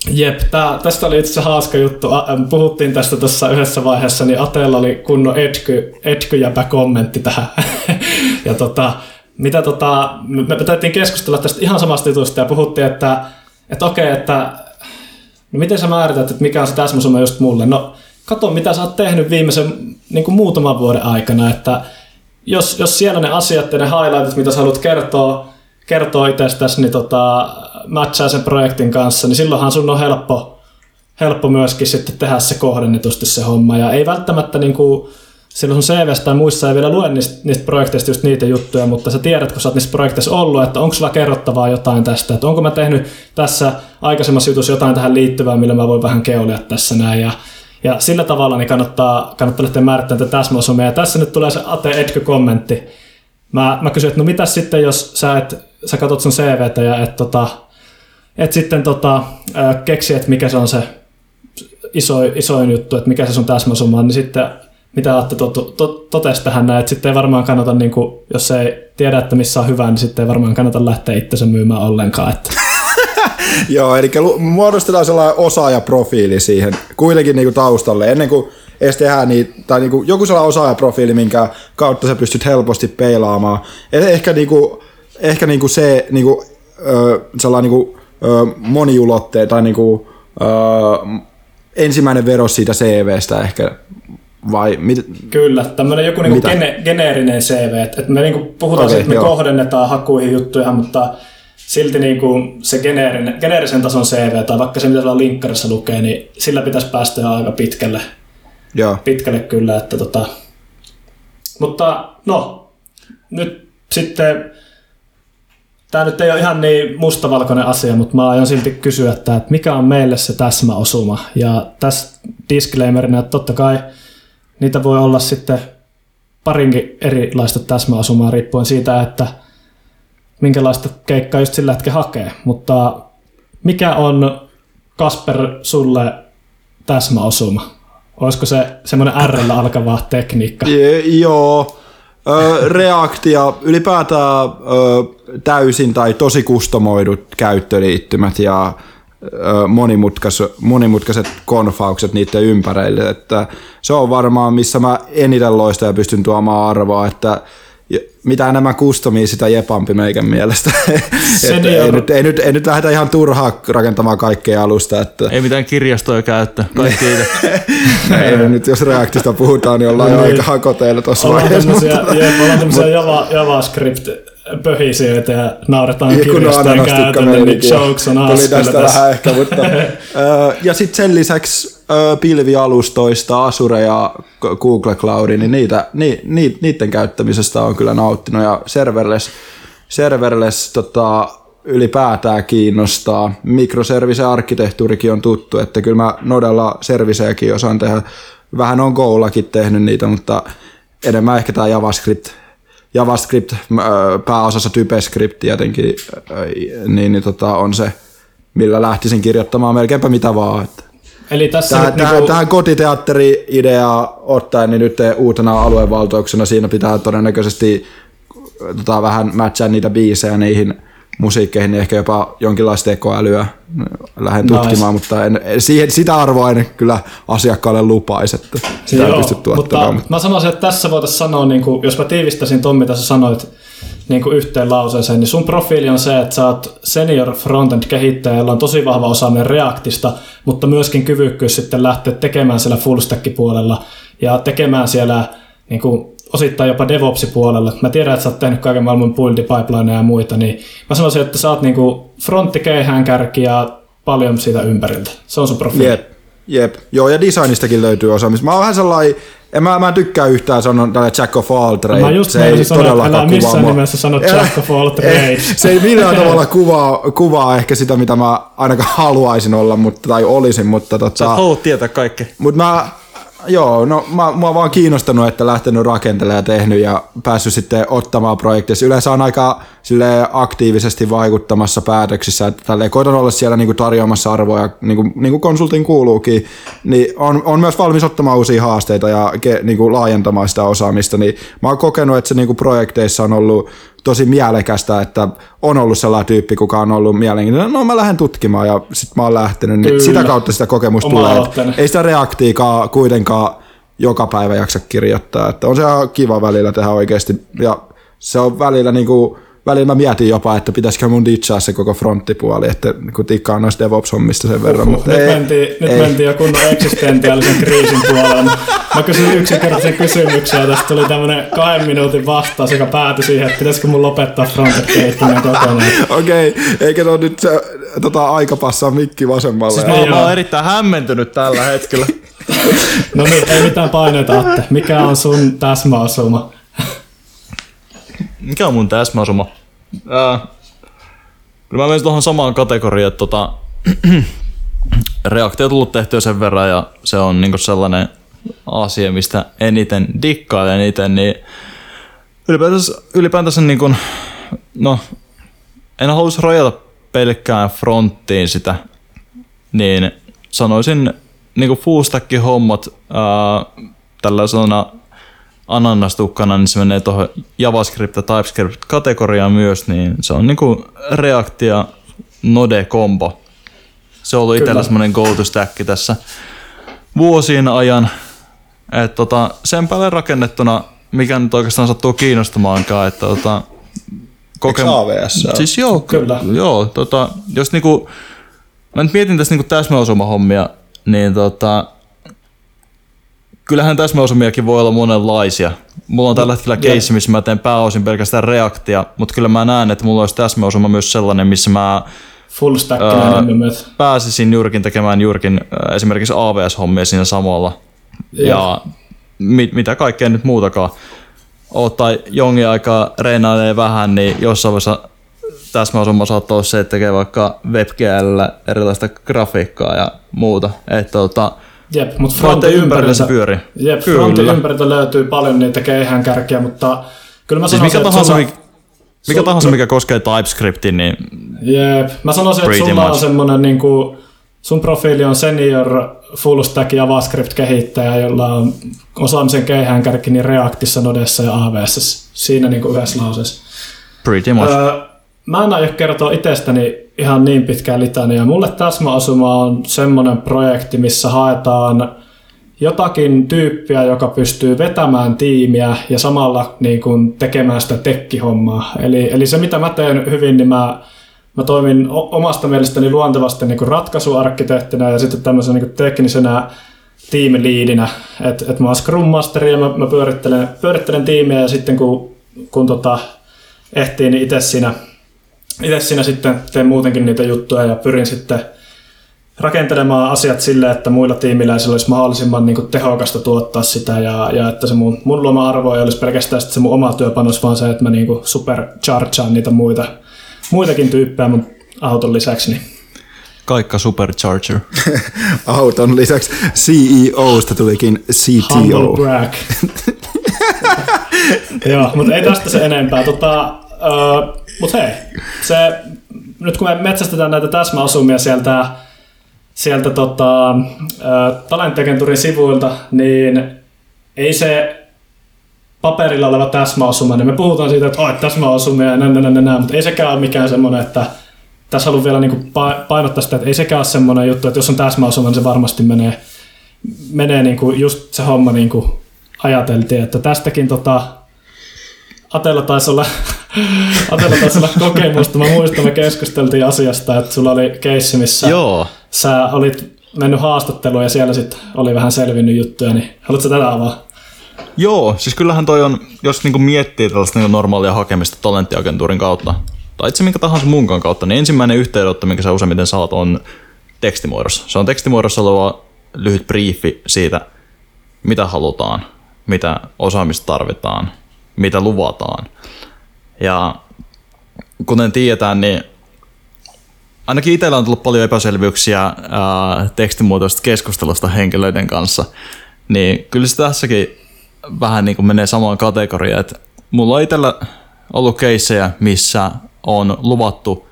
Jep, tää, tästä oli itse asiassa hauska juttu. Puhuttiin tästä tuossa yhdessä vaiheessa, niin Ateella oli kunnon etky, etkyjäpä kommentti tähän. [laughs] ja tota, mitä tota, me, me täytiin keskustella tästä ihan samasta jutusta ja puhuttiin, että, että okei, että no miten sä määrität, että mikä on se täsmäsumma just mulle? No kato, mitä sä oot tehnyt viimeisen niin kuin muutaman vuoden aikana, että jos, jos siellä ne asiat ja ne highlightit, mitä sä haluat kertoa, kertoa itsestäsi, niin tota, matchaa sen projektin kanssa, niin silloinhan sun on helppo, helppo myöskin sitten tehdä se kohdennetusti se homma. Ja ei välttämättä niin kuin, silloin sun CVstä tai muissa ei vielä lue niistä, niistä projekteista just niitä juttuja, mutta sä tiedät, kun sä oot niissä projekteissa ollut, että onko sulla kerrottavaa jotain tästä, että onko mä tehnyt tässä aikaisemmassa jutussa jotain tähän liittyvää, millä mä voin vähän keulia tässä näin. Ja, ja sillä tavalla niin kannattaa, kannattaa lähteä määrittämään tätä täsmäosumia. Ja tässä nyt tulee se Ate Edky-kommentti. Mä, mä kysyin, että no mitä sitten, jos sä, et, sä katsot sun CVtä ja et, tota, et sitten tota, keksi, että mikä se on se iso, isoin juttu, että mikä se sun täsmäsumma on, niin sitten mitä Atte to, to, totesi tähän näin, että sitten ei varmaan kannata, niin kuin, jos ei tiedä, että missä on hyvä, niin sitten ei varmaan kannata lähteä itsensä myymään ollenkaan. Että. [laughs] Joo, eli muodostetaan sellainen osaajaprofiili siihen kuitenkin niin kuin taustalle, ennen kuin edes tehdään niitä, tai niin kuin joku sellainen osaajaprofiili, minkä kautta sä pystyt helposti peilaamaan. Ehkä, niin kuin, ehkä niin kuin se niin kuin, sellainen niin kuin, moniulotteen tai niin kuin, ensimmäinen vero siitä CVstä ehkä vai mit? Kyllä, tämmöinen joku niinku gene, geneerinen CV, että et me niinku puhutaan okay, siitä, että me joo. kohdennetaan hakuihin juttuja, mutta silti niinku se geneerinen, geneerisen tason CV tai vaikka se mitä tuolla linkkarissa lukee, niin sillä pitäisi päästä jo aika pitkälle. Joo. Pitkälle kyllä, että tota. Mutta no, nyt sitten Tämä nyt ei ole ihan niin mustavalkoinen asia, mutta mä aion silti kysyä, että mikä on meille se täsmäosuma. Ja tässä disclaimerina, että totta kai niitä voi olla sitten parinkin erilaista täsmäosumaa riippuen siitä, että minkälaista keikkaa just sillä hetkellä hakee. Mutta mikä on Kasper sulle täsmäosuma? Olisiko se semmoinen R alkava tekniikka? Je, joo. Ö, reaktia, ylipäätään ö, täysin tai tosi kustomoidut käyttöliittymät ja ö, monimutkas, monimutkaiset konfaukset niiden ympärille. Että se on varmaan, missä mä eniten loista ja pystyn tuomaan arvoa, että mitä enemmän kustomia, sitä jepampi meikän mielestä. [laughs] että ei, nyt, ei, nyt, ei nyt lähdetä ihan turhaa rakentamaan kaikkea alusta. Että... Ei mitään kirjastoja käyttö, kaikki [laughs] ei, nyt jos reaktista puhutaan, niin ollaan jo aika hakoteilla tuossa vaiheessa. Mutta... Jep, ollaan tämmöisiä Java, JavaScript pöhisijöitä ja nauretaan kirjastojen käytännön, niin jokes on Tuli tästä vähän ehkä, mutta... [laughs] ja sitten sen lisäksi pilvialustoista, Azure ja Google Cloud, niin niitä, ni, ni, niiden käyttämisestä on kyllä nauttinut ja serverless, serverless tota, ylipäätään kiinnostaa. Mikroservice-arkkitehtuurikin on tuttu, että kyllä mä Nodella servisejäkin osaan tehdä. Vähän on Goulakin tehnyt niitä, mutta enemmän ehkä tämä JavaScript, JavaScript pääosassa TypeScript tietenkin, niin, niin tota, on se, millä lähtisin kirjoittamaan melkeinpä mitä vaan. Että Eli tässä tähän, tähän, niinku... tähän kotiteatteri-ideaa ottaen, niin nyt uutena aluevaltauksena siinä pitää todennäköisesti tota, vähän matchaa niitä biisejä niihin musiikkeihin, niin ehkä jopa jonkinlaista tekoälyä lähden nice. tutkimaan, mutta en, siihen, sitä arvoa en kyllä asiakkaalle lupaisi, että sitä Joo, pysty tuottamaan. Mutta, mutta mä sanoisin, että tässä voitaisiin sanoa, niin kuin, jos mä tiivistäisin Tommi tässä sanoit, niin kuin yhteen lauseeseen, niin sun profiili on se, että sä oot senior frontend kehittäjä, jolla on tosi vahva osaaminen Reactista, mutta myöskin kyvykkyys sitten lähteä tekemään siellä full stack puolella ja tekemään siellä niin kuin osittain jopa DevOps-puolella. Mä tiedän, että sä oot tehnyt kaiken maailman buildi, pipeline ja muita, niin mä sanoisin, että sä oot niin frontti kärki ja paljon siitä ympäriltä. Se on sun profiili. Jep, jep. Joo, ja designistakin löytyy osaamista. Mä oon vähän sellainen en mä, mä en tykkää yhtään sanoa tälle Jack of all trades. Mä just se ei sanoa, todellakaan älä missään mua. nimessä sano Jack of all [laughs] trades. se ei millään tavalla kuvaa, kuvaa ehkä sitä, mitä mä ainakaan haluaisin olla, mutta, tai olisin, mutta tota... Sä haluat tietää kaikki. Mutta mä, Joo, no mä, oon vaan kiinnostanut, että lähtenyt rakentelemaan ja tehnyt ja päässyt sitten ottamaan projekteissa. Yleensä on aika sille aktiivisesti vaikuttamassa päätöksissä, että tälleen koitan olla siellä niinku tarjoamassa arvoja, niin kuin, niin kuin konsultin kuuluukin, niin on, on myös valmis ottamaan uusia haasteita ja ke, niinku laajentamaan sitä osaamista. Niin mä oon kokenut, että se niinku projekteissa on ollut tosi mielekästä, että on ollut sellainen tyyppi, kuka on ollut mielenkiintoinen. No mä lähden tutkimaan ja sitten mä oon lähtenyt. Niin sitä kautta sitä kokemusta Oma tulee. Ei sitä reaktiikaa kuitenkaan joka päivä jaksa kirjoittaa. Että on se ihan kiva välillä tehdä oikeasti. Ja se on välillä niinku, välillä mä mietin jopa, että pitäisikö mun ditchaa se koko fronttipuoli, että kun tikkaan noista DevOps-hommista sen verran. Uhuh, mutta nyt, ei, mentiin, nyt ei. mentiin jo kunnon eksistentiaalisen kriisin puolella. Mä kysyin yksinkertaisen kysymyksen ja tästä tuli tämmönen kahden minuutin vastaus, joka päätyi siihen, että pitäisikö mun lopettaa frontend kehittäminen kokonaan. Okei, okay, eikä ole nyt se tota, aika passaa mikki vasemmalle. Siis mä, mä oon erittäin hämmentynyt tällä hetkellä. no niin, ei mitään paineita, Atte. Mikä on sun täsmäosuma? Mikä on mun täsmäosuma? Äh, kyllä mä menisin tuohon samaan kategoriaan, että tota, [clears throat] reaktio tullut tehtyä sen verran ja se on niinku sellainen asia, mistä eniten ja eniten, niin ylipäätänsä, ylipäätänsä niin kuin, no, en haluaisi rajata pelkkään fronttiin sitä, niin sanoisin niin kuin full hommat ää, tällaisena ananastukkana, niin se menee tuohon JavaScript ja TypeScript-kategoriaan myös, niin se on niinku React ja Node-kombo. Se on ollut itsellä semmoinen go-to-stack tässä vuosien ajan. Et tota, sen päälle rakennettuna, mikä nyt oikeastaan sattuu kiinnostamaankaan, että tota, kokem... AVS? Siis joo, kyllä. Joo, tota, jos niinku, mä nyt mietin tässä niinku täsmäosuma-hommia, niin tota, kyllähän täsmäosumiakin voi olla monenlaisia. Mulla on tällä hetkellä keissi, missä mä teen pääosin pelkästään reaktia, mutta kyllä mä näen, että mulla olisi täsmäosuma myös sellainen, missä mä Full stack pääsisin juurikin tekemään juurikin ää, esimerkiksi AVS-hommia siinä samalla. Ja, ja mit, mitä kaikkea nyt muutakaan. Ottaa jonkin aikaa reinailee vähän, niin jossain vaiheessa täsmäosuma saattaa olla se, että tekee vaikka WebGL erilaista grafiikkaa ja muuta. Että tota, Jep, mutta Frontin frontin ympärillä se ympäriltä, pyörii. jep, frontin ympäriltä löytyy paljon niitä keihäänkärkiä, mutta kyllä mä Siis sanoisin, mikä että tahansa, sulla- mikä, tahansa, mikä koskee TypeScriptin, niin Jep. Mä sanoisin, että sulla on much. semmonen niinku, sun profiili on senior full stack JavaScript-kehittäjä, jolla on osaamisen keihäänkärki niin Reactissa, Nodessa ja AWS. Siinä niinku yhdessä lauseessa. pretty much. Öö, mä en aio kertoa itsestäni ihan niin pitkään litania. Mulle täsmäasuma on semmoinen projekti, missä haetaan jotakin tyyppiä, joka pystyy vetämään tiimiä ja samalla niin kuin tekemään sitä tekkihommaa. Eli, eli se, mitä mä teen hyvin, niin mä, mä toimin omasta mielestäni luontevasti niin kuin ratkaisuarkkitehtinä ja sitten tämmöisenä niin kuin teknisenä tiimiliidinä. Että et mä oon Scrum Masteri ja mä, mä pyörittelen, pyörittelen tiimiä ja sitten kun, kun tota, ehtii, niin itse siinä, itse siinä sitten teen muutenkin niitä juttuja ja pyrin sitten rakentelemaan asiat silleen, että muilla tiimiläisillä olisi mahdollisimman niin kuin tehokasta tuottaa sitä ja, ja että se mun, mun luoma arvo ei olisi pelkästään sit se mun oma työpanos, vaan se, että mä niin kuin superchargeaan niitä muita, muitakin tyyppejä mun auton lisäksi. Niin. Kaikka Supercharger. [laughs] Auton lisäksi CEOsta tulikin CTO. brag. [laughs] Joo, mutta ei tästä se enempää. Tota, uh, mutta hei, se, nyt kun me metsästetään näitä täsmäasumia sieltä, sieltä tota, Talenttekenturin sivuilta, niin ei se paperilla oleva täsmäosuma, niin me puhutaan siitä, että oh, täsmäosumia ja näin, näin, näin, näin, mutta ei sekään ole mikään semmoinen, että tässä haluan vielä niin painottaa sitä, että ei sekään ole semmoinen juttu, että jos on täsmäosuma, niin se varmasti menee, menee niin kuin just se homma niin kuin ajateltiin, että tästäkin tota, Atella taisi olla, [laughs] Atella taisi olla kokemusta. Mä muistan, me keskusteltiin asiasta, että sulla oli keissi, missä Joo. sä olit mennyt haastatteluun ja siellä sitten oli vähän selvinnyt juttuja, niin haluatko tätä avaa? Joo, siis kyllähän toi on, jos niinku miettii tällaista niinku normaalia hakemista talenttiagentuurin kautta, tai itse minkä tahansa muunkaan kautta, niin ensimmäinen yhteydenotto, minkä sä useimmiten saat, on tekstimuodossa. Se on tekstimuodossa oleva lyhyt briefi siitä, mitä halutaan, mitä osaamista tarvitaan, mitä luvataan. Ja kuten tiedetään, niin ainakin itsellä on tullut paljon epäselvyyksiä ää, tekstimuotoisesta keskustelusta henkilöiden kanssa, niin kyllä se tässäkin vähän niin kuin menee samaan kategoriaan, että mulla on itsellä ollut keissejä, missä on luvattu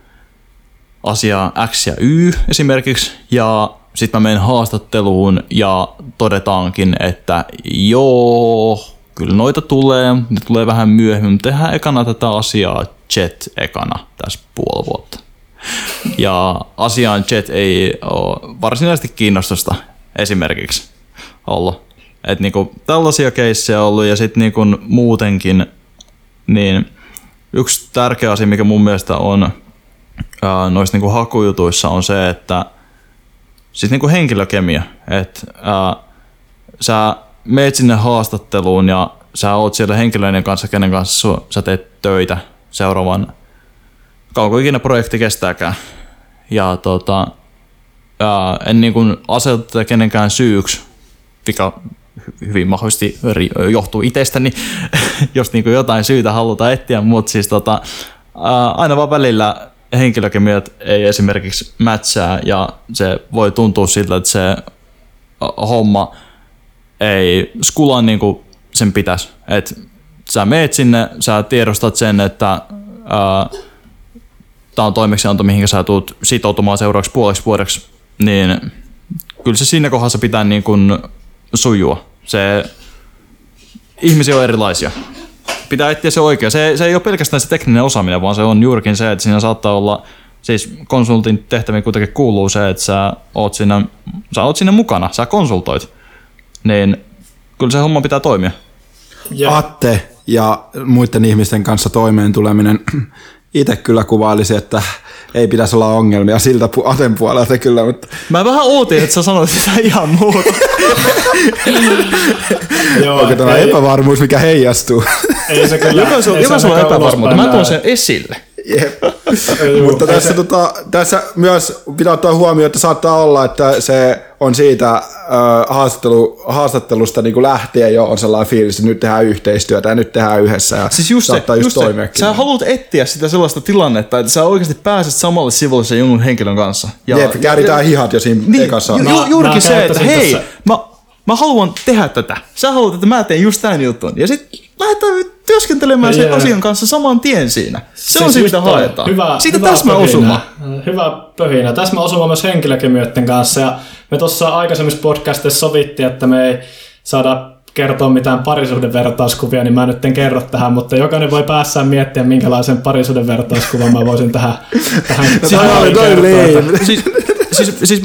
asiaa X ja Y esimerkiksi, ja sitten mä menen haastatteluun ja todetaankin, että joo, kyllä noita tulee, ne tulee vähän myöhemmin, mutta tehdään ekana tätä asiaa Jet ekana tässä puoli vuotta. Ja asiaan Jet ei ole varsinaisesti kiinnostusta esimerkiksi ollut. Et niinku tällaisia keissejä ollut ja sitten niinku muutenkin niin yksi tärkeä asia, mikä mun mielestä on ää, noissa niinku hakujutuissa on se, että siis niinku henkilökemia, että sä meet sinne haastatteluun ja sä oot siellä henkilöiden kanssa, kenen kanssa su- sä teet töitä seuraavan kauanko ikinä projekti kestääkään. Ja tota, ää, en niin kuin aseta kenenkään syyksi, mikä hy- hyvin mahdollisesti johtuu itsestäni, [laughs] jos niin kuin jotain syytä halutaan etsiä, mutta siis tota, ää, aina vaan välillä henkilökemiat ei esimerkiksi mätsää ja se voi tuntua siltä, että se homma ei skulaa niin kuin sen pitäisi. Et sä meet sinne, sä tiedostat sen, että tämä on toimeksianto, mihin sä tulet sitoutumaan seuraavaksi puoleksi vuodeksi, niin kyllä se siinä kohdassa pitää niin kuin sujua. Se, ihmisiä on erilaisia. Pitää etsiä se oikea. Se, se ei ole pelkästään se tekninen osaaminen, vaan se on juurikin se, että siinä saattaa olla, siis konsultin tehtäviin kuitenkin kuuluu se, että sä oot siinä, sä oot siinä mukana, sä konsultoit. Niin kyllä se homma pitää toimia. Ja, Atte ja muiden ihmisten kanssa toimeen tuleminen. [clears throat] Itse kyllä kuvailisi, että ei pitäisi olla ongelmia siltä pu- Aten puolelta kyllä, mutta Mä vähän ootin, että sä sanoit sitä ihan muuta. [laughs] joo, onko tämä ei, epävarmuus, mikä heijastuu? ei se kyllä, Jokaisella on epävarmuutta. ulospäin Mä tuon sen esille. Jep. [laughs] Mutta tässä, tota, tässä myös pitää ottaa huomioon, että saattaa olla, että se on siitä äh, haastattelu, haastattelusta niin kuin lähtien jo on sellainen fiilis, että nyt tehdään yhteistyötä ja nyt tehdään yhdessä ja Siis just se, saattaa just se. toimiakin. Sä haluat etsiä sitä sellaista tilannetta, että sä oikeasti pääset samalle sivulle sen jonkun henkilön kanssa. Ja, Jep, kääritään hihat jo siinä niin, ekassa. ju, ju, juurikin mä se, että hei, tässä- mä, mä haluan tehdä tätä. Sä haluat, että mä teen just tämän jutun. Ja sit lähdetään työskentelemään sen asian kanssa saman tien siinä. Se on Siis se, mitä haetaan. Hyvä, Siitä hyvä täsmä osuma. pöhinä. Hyvä pöhinä. Täsmä osuma myös henkilökemioiden kanssa. Ja me tuossa aikaisemmissa podcasteissa sovittiin, että me ei saada kertoa mitään parisuuden vertauskuvia, niin mä nyt en kerro tähän, mutta jokainen voi päässään miettiä, minkälaisen parisuuden vertauskuvan mä voisin tähän, [laughs] tähän, tähän oli toi kertoa. lame. siis, siis, siis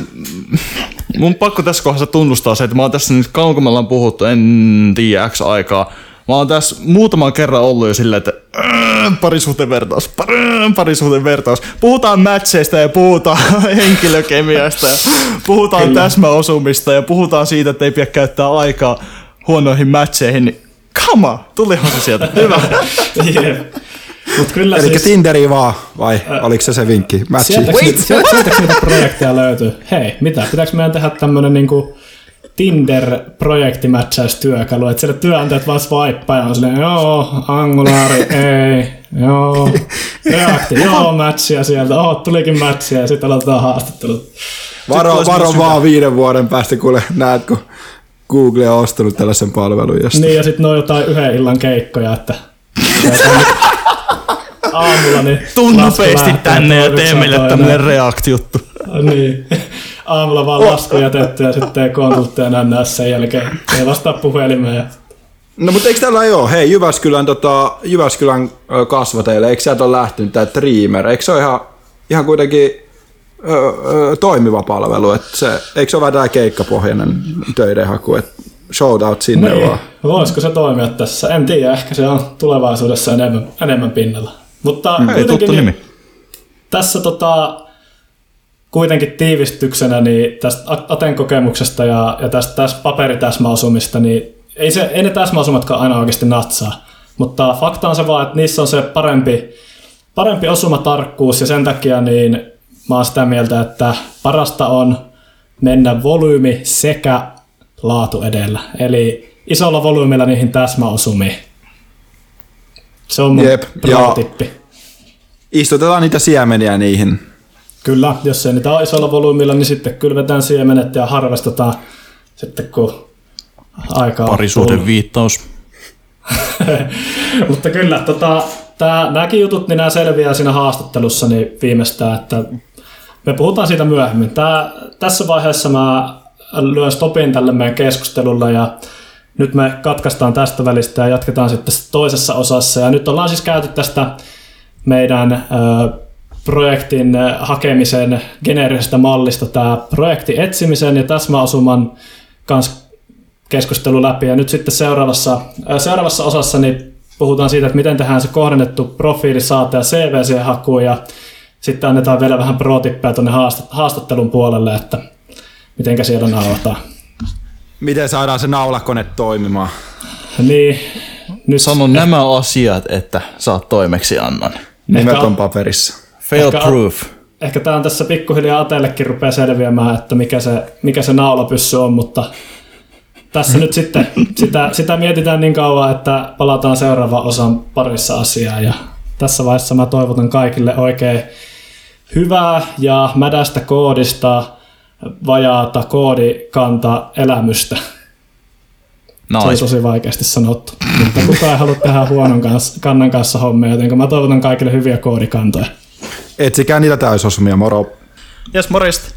mun pakko tässä kohdassa tunnustaa se, että mä oon tässä nyt kauan kun me ollaan puhuttu, en tiedä X aikaa. Mä oon tässä muutaman kerran ollut jo silleen, että äh, parisuhteen vertaus, par, parisuhteen vertaus. Puhutaan matcheista ja puhutaan [laughs] henkilökemiasta ja puhutaan Kyllä. täsmäosumista ja puhutaan siitä, että ei pidä käyttää aikaa huonoihin matcheihin. Come on, tulihan se sieltä. Hyvä. [laughs] Jep. Mut kyllä Eli siis, Tinderi vaan, vai oliko se se vinkki? Matchi. sieltä, sieltä, sieltä niitä projekteja löytyy. Hei, mitä? Pitääkö meidän tehdä tämmönen niinku Tinder-projektimätsäystyökalu, että siellä työnantajat vaan swipea ja on silleen, joo, angulaari, ei, joo, reakti, [laughs] joo, matchia sieltä, oh, tulikin matchia ja sitten aloitetaan haastattelut. Varo, olisi varo vaan viiden vuoden päästä, kuule näet, kun Google on ostanut tällaisen palvelun. Josta. Niin, ja sitten ne on jotain yhden illan keikkoja, että [laughs] aamulla niin Tuu nopeasti tänne ja tee meille toinen. tämmönen react-juttu. [laughs] Niin. Aamulla vaan lasku jätetty ja sitten konsultteja nännää sen jälkeen. Ei vastaa puhelimeen. Ja... No mutta eikö tällä ei ole? Hei, Jyväskylän, tota, Jyväskylän kasvateille, eikö sieltä ole lähtenyt tämä Dreamer? Eikö se ole ihan, ihan kuitenkin ö, ö, toimiva palvelu? Et se, eikö se ole vähän tämä keikkapohjainen töidenhaku? Et shoutout sinne Niin. vaan. Voisiko se toimia tässä? En tiedä, ehkä se on tulevaisuudessa enemmän, enemmän pinnalla. Mutta Ei kuitenkin tuttu niin, nimi. tässä tota, kuitenkin tiivistyksenä niin tästä Aten kokemuksesta ja, ja tästä, tästä paperitäsmäosumista, niin ei, se, ei ne täsmäosumatkaan aina oikeasti natsaa. Mutta fakta on se vaan, että niissä on se parempi, parempi osumatarkkuus ja sen takia niin mä oon sitä mieltä, että parasta on mennä volyymi sekä laatu edellä. Eli isolla volyymilla niihin täsmäosumiin. Se on mun Jep, ja- pro-tippi. Istutetaan niitä siemeniä niihin. Kyllä, jos ei niitä ole isolla volyymilla, niin sitten kylvetään siemenet ja harvastetaan sitten kun aikaa on Parisuuden tullut. viittaus. [laughs] Mutta kyllä, tota, tää, nämäkin jutut, niin nämä selviää siinä haastattelussa niin viimeistään, että me puhutaan siitä myöhemmin. Tää, tässä vaiheessa mä lyön stopin tälle meidän keskustelulle ja nyt me katkaistaan tästä välistä ja jatketaan sitten toisessa osassa. Ja nyt ollaan siis käyty tästä meidän projektin hakemisen geneerisestä mallista tämä projekti etsimisen ja täsmäosuman kanssa keskustelu läpi. Ja nyt sitten seuraavassa, seuraavassa osassa niin puhutaan siitä, että miten tehdään se kohdennettu profiili, saate ja CV siihen. Ja sitten annetaan vielä vähän pro-tippeja tuonne haastattelun puolelle, että mitenkä siellä naulataan. Miten saadaan se naulakone toimimaan? Niin, nyt Sano nämä asiat, että saat toimeksiannon. Nimet Ehkä- on paperissa. Fail Ehkä- proof. ehkä tämä on tässä pikkuhiljaa Atellekin rupeaa selviämään, että mikä se, mikä se naulapyssy on, mutta tässä nyt sitten [laughs] sitä, sitä mietitään niin kauan, että palataan seuraavaan osan parissa asiaa ja tässä vaiheessa mä toivotan kaikille oikein hyvää ja mädästä koodista vajaata koodikanta elämystä. Se oli Nice. tosi vaikeasti sanottu, mutta kukaan ei halua tehdä huonon kanssa, kannan kanssa hommia, joten mä toivotan kaikille hyviä koodikantoja. Etsikää niitä täysosumia, moro. Jes, morjesta.